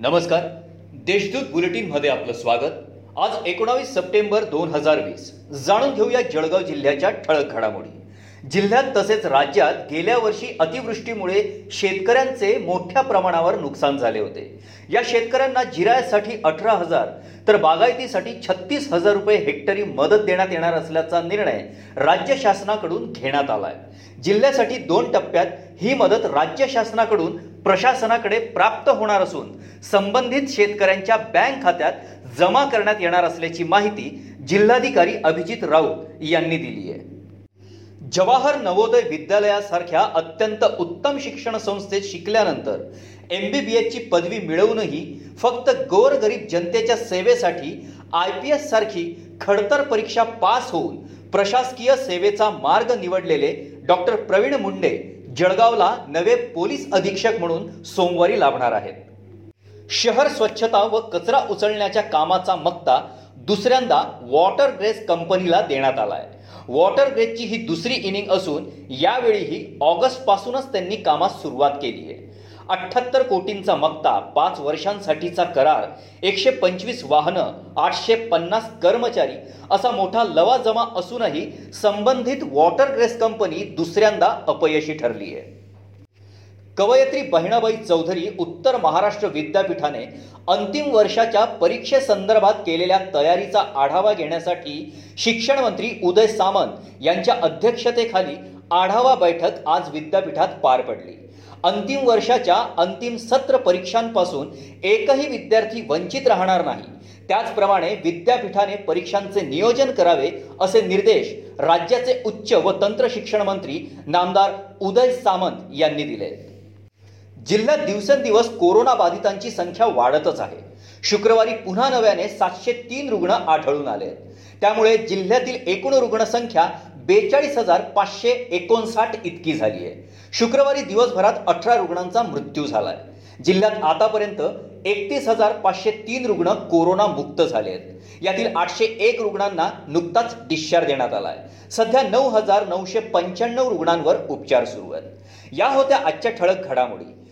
नमस्कार. देशदूत बुलेटिनमध्ये आपलं स्वागत. आज एकोणावीस सप्टेंबर दोन हजार वीस. जाणून घेऊया जळगाव जिल्ह्याच्या ठळक घडामोडी. जिल्ह्यात तसेच राज्यात गेल्या वर्षी अतिवृष्टीमुळे शेतकऱ्यांचे मोठ्या प्रमाणावर नुकसान झाले होते. या शेतकऱ्यांना जिरायसाठी अठरा हजार तर बागायतीसाठी छत्तीस हजार रुपये हेक्टरी मदत देण्यात येणार असल्याचा निर्णय राज्य शासनाकडून घेण्यात आलाय. जिल्ह्यासाठी दोन टप्प्यात ही मदत राज्य शासनाकडून प्रशासनाकडे प्राप्त होणार असून संबंधित शेतकऱ्यांच्या बँक खात्यात जमा करण्यात येणार असल्याची माहिती जिल्हाधिकारी अभिजित राऊत यांनी दिली आहे. जवाहर नवोदय विद्यालयासारख्या अत्यंत उत्तम शिक्षण संस्थेत शिकल्यानंतर एम बी बी एसची पदवी मिळवूनही फक्त गोरगरीब जनतेच्या सेवेसाठी आय पी एस सारखी खडतर परीक्षा पास होऊन प्रशासकीय सेवेचा मार्ग निवडलेले डॉक्टर प्रवीण मुंडे जळगावला नवे पोलीस अधीक्षक म्हणून सोमवारी लाभणार आहेत. शहर स्वच्छता व कचरा उचलण्याच्या कामाचा मक्ता दुसऱ्यांदा वॉटर ग्रेस कंपनीला देण्यात आलाय. वॉटर ग्रेसची ही दुसरी इनिंग असून यावेळीही ऑगस्ट पासूनच त्यांनी कामास सुरुवात केली आहे. अठ्ठ्याहत्तर कोटींचा मक्ता पाच वर्षांसाठीचा करार एकशे पंचवीस वाहनं आठशे पन्नास कर्मचारी असा मोठा लवाजमा असूनही संबंधित वॉटर ग्रेस कंपनी दुसऱ्यांदा अपयशी ठरली आहे. कवयत्री बहिणाबाई चौधरी उत्तर महाराष्ट्र विद्यापीठाने अंतिम वर्षाच्या परीक्षेसंदर्भात केलेल्या तयारीचा आढावा घेण्यासाठी शिक्षण मंत्री उदय सामंत यांच्या अध्यक्षतेखाली आढावा बैठक आज विद्यापीठात पार पडली. अंतिम वर्षाच्या अंतिम सत्र परीक्षांपासून एकही विद्यार्थी वंचित राहणार नाही. त्याचप्रमाणे विद्यापीठाने परीक्षांचे नियोजन करावे असे निर्देश राज्याचे उच्च व तंत्र शिक्षण मंत्री नामदार उदय सामंत यांनी दिले. जिल्ह्यात दिवसेंदिवस कोरोना बाधितांची संख्या वाढतच आहे. शुक्रवारी पुन्हा नव्याने सातशे तीन रुग्ण आढळून आले त्यामुळे जिल्ह्यातील एकूण रुग्णसंख्या बेचाळीस हजार पाचशे एकोणसाठ इतकी झाली आहे. शुक्रवारी दिवसभरात अठरा रुग्णांचा मृत्यू झालाय. जिल्ह्यात आतापर्यंत एकतीस हजार पाचशे तीन रुग्ण कोरोना मुक्त झाले आहेत. यातील आठशे एक रुग्णांना नुकताच डिस्चार्ज देण्यात आलाय. सध्या नऊ हजार नऊशे पंच्याण्णव रुग्णांवर उपचार सुरू आहेत. या होत्या आजच्या ठळक घडामोडी.